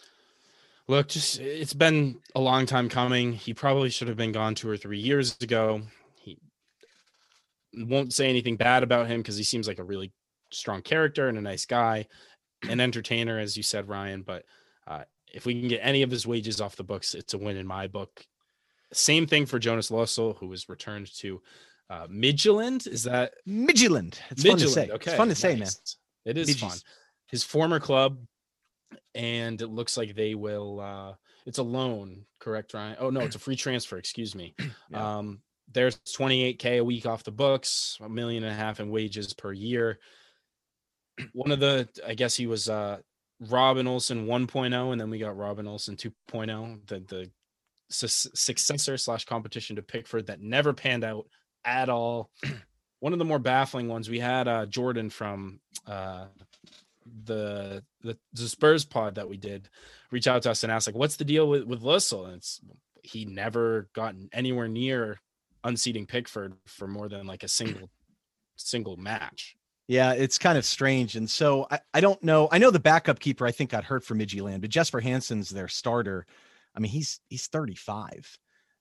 Look, just it's been a long time coming. He probably should have been gone two or three years ago. Won't say anything bad about him because he seems like a really strong character and a nice guy, an entertainer, as you said, Ryan. But uh, if we can get any of his wages off the books, it's a win in my book. Same thing for Jonas Lössl, who was returned to uh, Midtjylland. Is that Midtjylland? It's Midtjylland. fun to say. Okay, it's fun to nice. say, man. It is Midges. fun. His former club, and it looks like they will. uh It's a loan, correct, Ryan? Oh no, it's a free transfer. Excuse me. yeah. Um, there's 28k a week off the books, a million and a half in wages per year. One of the, I guess he was uh Robin Olsen 1.0, and then we got Robin Olsen 2.0, the the su- successor slash competition to Pickford that never panned out at all. One of the more baffling ones we had uh, Jordan from uh, the, the the Spurs pod that we did reach out to us and ask like, "What's the deal with with Lössl?" And it's he never gotten anywhere near unseating Pickford for more than like a single single match. Yeah, it's kind of strange. And so I, I don't know. I know the backup keeper I think got hurt for Midtjylland, but Jesper Hansen's their starter. I mean, he's he's 35.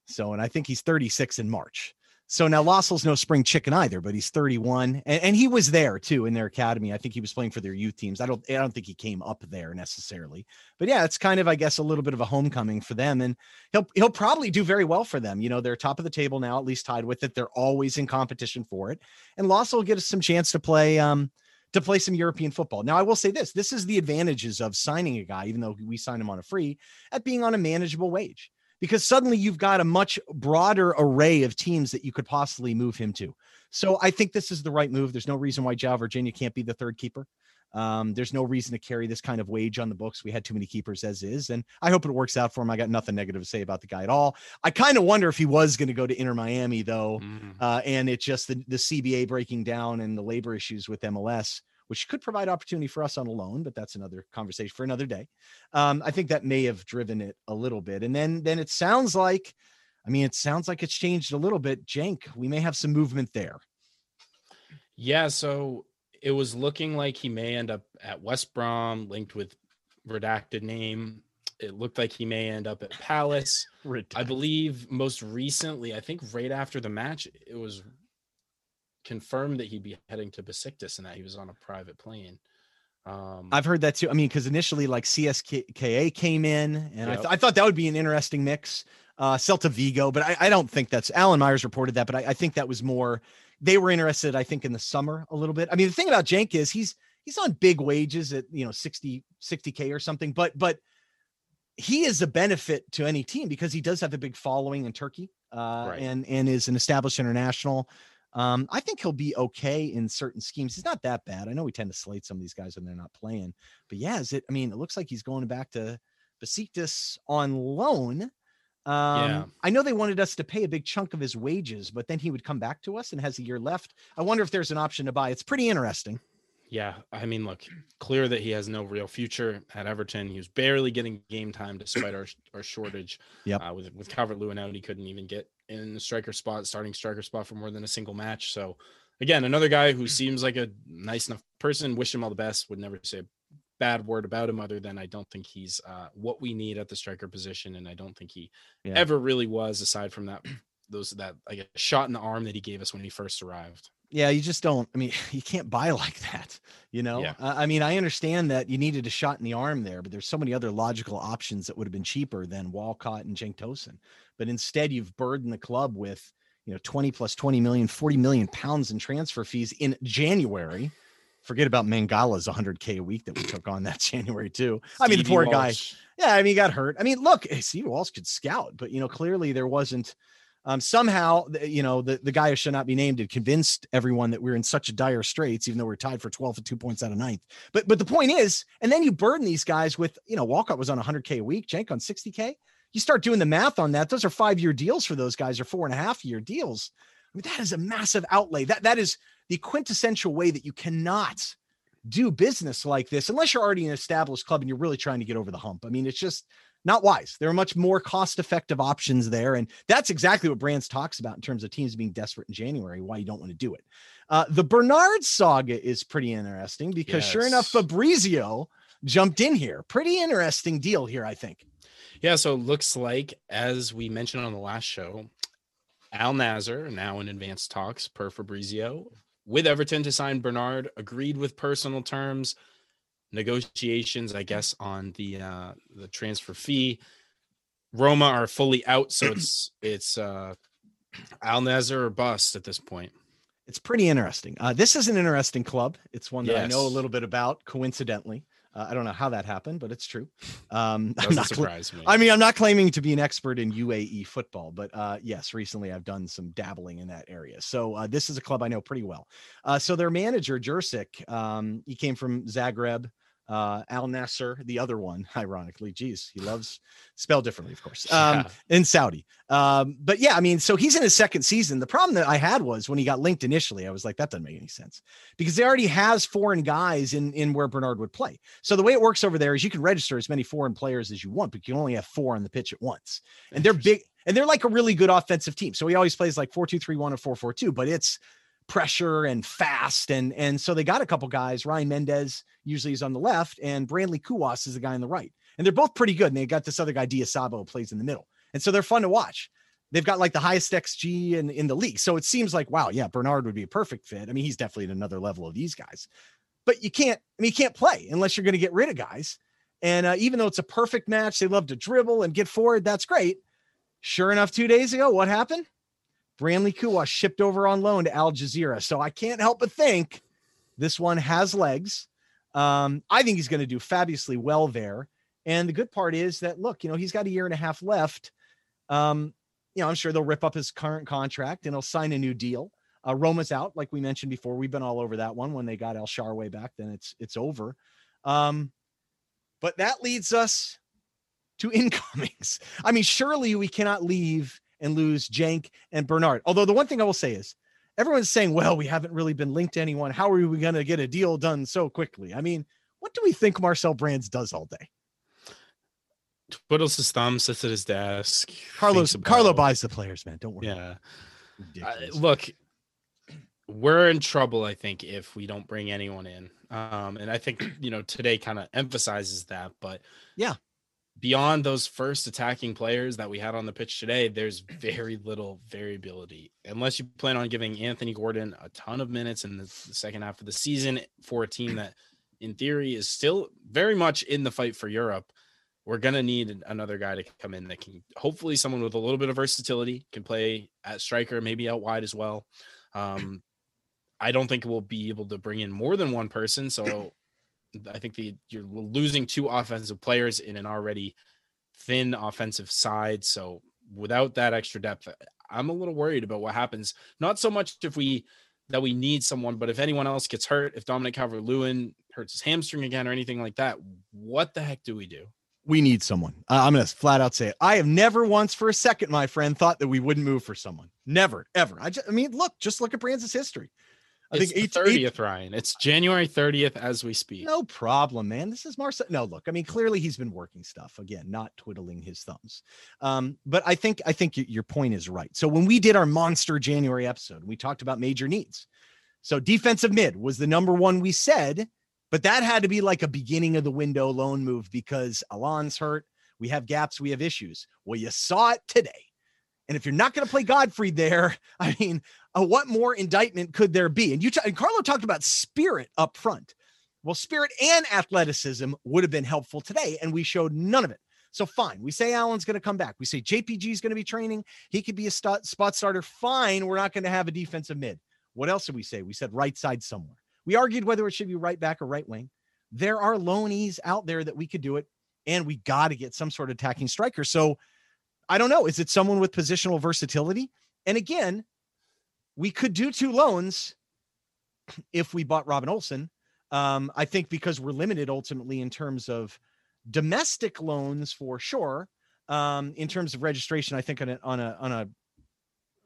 So, and I think he's 36 in March. So now Lössl's no spring chicken either, but he's 31, and, and, he was there too in their academy. I think he was playing for their youth teams. I don't, I don't think he came up there necessarily, but yeah, it's kind of, I guess, a little bit of a homecoming for them, and he'll he'll probably do very well for them. You know, they're top of the table now, at least tied with it. They're always in competition for it, and Lössl will get us some chance to play. Um, to play some European football. Now, I will say this this is the advantages of signing a guy, even though we signed him on a free, at being on a manageable wage, because suddenly you've got a much broader array of teams that you could possibly move him to. So I think this is the right move. There's no reason why João Virginia can't be the third keeper. Um, there's no reason to carry this kind of wage on the books. We had too many keepers as is, and I hope it works out for him. I got nothing negative to say about the guy at all. I kind of wonder if he was going to go to Inter Miami though, mm. uh, and it's just the, the CBA breaking down and the labor issues with MLS, which could provide opportunity for us on a loan, but that's another conversation for another day. Um, I think that may have driven it a little bit, and then then it sounds like, I mean, it sounds like it's changed a little bit. Cenk, we may have some movement there. Yeah, so it was looking like he may end up at West Brom, linked with redacted name. It looked like he may end up at Palace. I believe most recently, I think right after the match, it was confirmed that he'd be heading to Besiktas and that he was on a private plane. Um, I've heard that too. I mean, because initially, like CSKA came in, and yep. I, th- I thought that would be an interesting mix. Uh, Celta Vigo, but I, I don't think that's Alan Myers reported that, but I, I think that was more they were interested, I think, in the summer a little bit. I mean, the thing about Cenk is he's he's on big wages at you know 60 60k or something, but but he is a benefit to any team because he does have a big following in Turkey uh, right. and and is an established international. Um, I think he'll be okay in certain schemes. He's not that bad. I know we tend to slate some of these guys when they're not playing, but yeah, is it? I mean, it looks like he's going back to Besiktas on loan. Um, yeah. I know they wanted us to pay a big chunk of his wages, but then he would come back to us and has a year left. I wonder if there's an option to buy. It's pretty interesting. Yeah, I mean, look, clear that he has no real future at Everton. He was barely getting game time despite our our shortage. Yeah, uh, with with Calvert Lewin out, he couldn't even get in the striker spot, starting striker spot for more than a single match. So, again, another guy who seems like a nice enough person. Wish him all the best. Would never say a bad word about him other than I don't think he's uh, what we need at the striker position, and I don't think he yeah. ever really was. Aside from that, those that I guess shot in the arm that he gave us when he first arrived. Yeah, you just don't. I mean, you can't buy like that. You know. Yeah. Uh, I mean, I understand that you needed a shot in the arm there, but there's so many other logical options that would have been cheaper than Walcott and Cenk Tosun. But instead, you've burdened the club with you know 20 plus 20 million, 40 million pounds in transfer fees in January forget about Mangala's 100k a week that we took on that January too. I mean, the poor Walsh. guy. Yeah, I mean, he got hurt. I mean, look, eh, Steve Walsh could scout, but you know, clearly there wasn't. Um, somehow, you know, the, the guy who should not be named had convinced everyone that we're in such dire straits, even though we're tied for 12 and two points out of ninth. But but the point is, and then you burden these guys with, you know, Walcott was on 100k a week, Cenk on 60k. You start doing the math on that; those are five year deals for those guys, or four and a half year deals. I mean, that is a massive outlay. That that is the quintessential way that you cannot do business like this unless you're already an established club and you're really trying to get over the hump. I mean, it's just not wise. There are much more cost effective options there. And that's exactly what Brands talks about in terms of teams being desperate in January, why you don't want to do it. Uh, the Bernard saga is pretty interesting because yes. sure enough, Fabrizio jumped in here. Pretty interesting deal here, I think. Yeah. So it looks like, as we mentioned on the last show, Al Nasr, now in advanced talks per Fabrizio, with Everton to sign Bernard, agreed with personal terms, negotiations, I guess, on the uh, the transfer fee. Roma are fully out, so it's it's uh, Al Nasr or bust at this point. It's pretty interesting. Uh, this is an interesting club. It's one that yes. I know a little bit about, coincidentally. Uh, I don't know how that happened, but it's true. Um, Doesn't surprise cl- me. I mean, I'm not claiming to be an expert in UAE football, but uh, yes, recently I've done some dabbling in that area. So uh, this is a club I know pretty well. Uh, so their manager, Jursic, um, he came from Zagreb uh, Al Nassr, the other one, ironically. Geez, he loves spelled differently, of course, um, yeah. in Saudi. Um, but yeah, I mean, so he's in his second season. The problem that I had was when he got linked initially, I was like, that doesn't make any sense because he already has foreign guys in in where Bernard would play. So the way it works over there is you can register as many foreign players as you want, but you can only have four on the pitch at once, and they're big and they're like a really good offensive team. So he always plays like four two three one or four four two, but it's pressure and fast. And and so they got a couple guys. Ryan Mendes usually is on the left, and Brandley Kuwas is the guy on the right. And they're both pretty good. And they got this other guy, Diasabo, plays in the middle. And so they're fun to watch. They've got like the highest XG in, in the league. So it seems like, wow, yeah, Bernard would be a perfect fit. I mean, he's definitely at another level of these guys. But you can't, I mean, you can't play unless you're going to get rid of guys. And uh, even though it's a perfect match, they love to dribble and get forward. That's great. Sure enough, two days ago, what happened? Brandley Kuwas shipped over on loan to Al Jazeera. So I can't help but think This one has legs. Um, I think he's going to do fabulously well there. And the good part is that look, you know, he's got a year and a half left. Um, you know, I'm sure they'll rip up his current contract and he'll sign a new deal. Uh, Roma's out, like we mentioned before. We've been all over that one. When they got El Shaarawy back, then it's it's over. Um, but that leads us to incomings. I mean, surely we cannot leave and lose Cenk and Bernard. Although the one thing I will say is everyone's saying, well, we haven't really been linked to anyone. How are we going to get a deal done so quickly? I mean, what do we think Marcel Brands does all day? Twiddles his thumb, sits at his desk. Carlos Carlo buys the players, man. Don't worry. Yeah. Uh, look, we're in trouble, I think, if we don't bring anyone in. Um, and I think you know today kind of emphasizes that. But yeah, beyond those first attacking players that we had on the pitch today, there's very little variability. Unless you plan on giving Anthony Gordon a ton of minutes in the, second half of the season for a team that, in theory, is still very much in the fight for Europe. We're gonna need another guy to come in that can, hopefully, someone with a little bit of versatility can play at striker, maybe out wide as well. Um, I don't think we'll be able to bring in more than one person. So I think the you're losing two offensive players in an already thin offensive side. So without that extra depth, I'm a little worried about what happens. Not so much if we that we need someone, but if anyone else gets hurt, if Dominic Calvert-Lewin hurts his hamstring again or anything like that, what the heck do we do? We need someone. Uh, I'm going to flat out say it. I have never once for a second, my friend, thought that we wouldn't move for someone. Never, ever. I just, I mean, look, just look at Brands' history. I it's think thirtieth, Ryan. It's January thirtieth as we speak. No problem, man. This is Marcel. No, look, I mean, clearly he's been working stuff again, not twiddling his thumbs. Um, but I think I think your point is right. So when we did our monster January episode, we talked about major needs. So defensive mid was the number one we said, but that had to be like a beginning of the window loan move because Allan's hurt. We have gaps, we have issues. Well, you saw it today. And if you're not going to play Godfrey there, I mean, uh, what more indictment could there be? And you t- and Carlo talked about spirit up front. Well, spirit and athleticism would have been helpful today, and we showed none of it. So fine, we say Allan's going to come back. We say JPG is going to be training. He could be a st- spot starter. Fine, we're not going to have a defensive mid. What else did we say? We said right side somewhere. We argued whether it should be right back or right wing. There are loanees out there that we could do it, and we got to get some sort of attacking striker. So I don't know. Is it someone with positional versatility? And again, we could do two loans if we bought Robin Olsen. Um, I think because we're limited ultimately in terms of domestic loans for sure. Um, in terms of registration, I think on a on a on a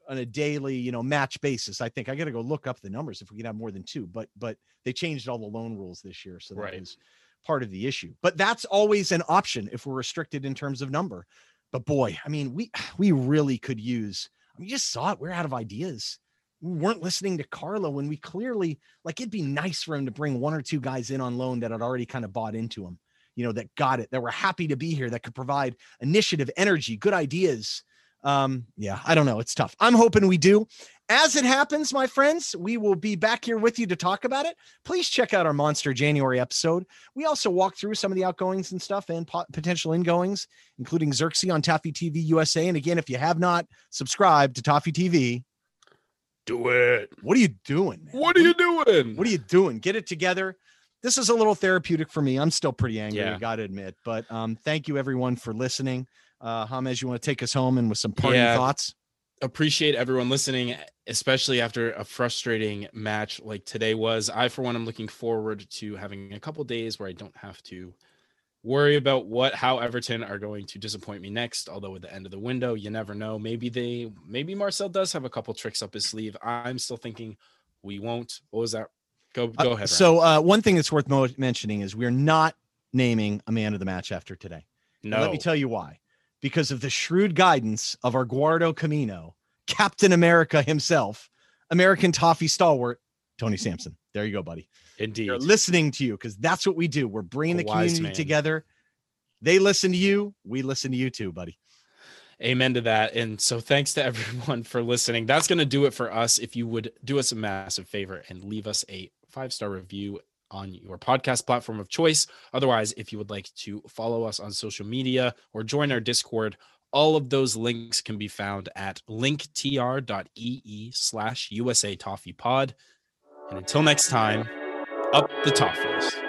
on a daily, you know, match basis. I think I got to go look up the numbers if we can have more than two. But but they changed all the loan rules this year, so that right. was part of the issue. But that's always an option if we're restricted in terms of number. But boy, I mean, we we really could use. I mean, you just saw it. We're out of ideas. We weren't listening to Carlo when we clearly like it'd be nice for him to bring one or two guys in on loan that had already kind of bought into him, you know, that got it, that were happy to be here, that could provide initiative, energy, good ideas. Um, yeah, I don't know. It's tough. I'm hoping we do. As it happens, my friends, we will be back here with you to talk about it. Please check out our Monster January episode. We also walk through some of the outgoings and stuff and pot- potential ingoings, including Xerxes on Toffee TV USA. And again, if you have not subscribed to Toffee TV, do it. What are you doing? Man? What are you doing? What are you doing? Get it together. This is a little therapeutic for me. I'm still pretty angry, yeah. I got to admit. But um, thank you everyone for listening. Uh, you want to take us home and with some parting yeah. thoughts? Appreciate everyone listening, especially after a frustrating match like today was. I, for one, am looking forward to having a couple days where I don't have to worry about what how Everton are going to disappoint me next. Although at the end of the window, you never know. Maybe they maybe Marcel does have a couple tricks up his sleeve. I'm still thinking we won't. What was that? Go go uh, ahead. So uh, one thing that's worth mo- mentioning is we're not naming a man of the match after today. No. let me tell you why because of the shrewd guidance of our Guardo Camino, Captain America himself, American toffee stalwart, Tony Sampson. There you go, buddy. Indeed. They're listening to you because that's what we do. We're bringing the community man. together. They listen to you. We listen to you too, buddy. Amen to that. And so thanks to everyone for listening. That's going to do it for us. If you would do us a massive favor and leave us a five star review on your podcast platform of choice. Otherwise, if you would like to follow us on social media or join our Discord, all of those links can be found at linktr.ee slash USA Toffee Pod. And until next time, up the Toffees.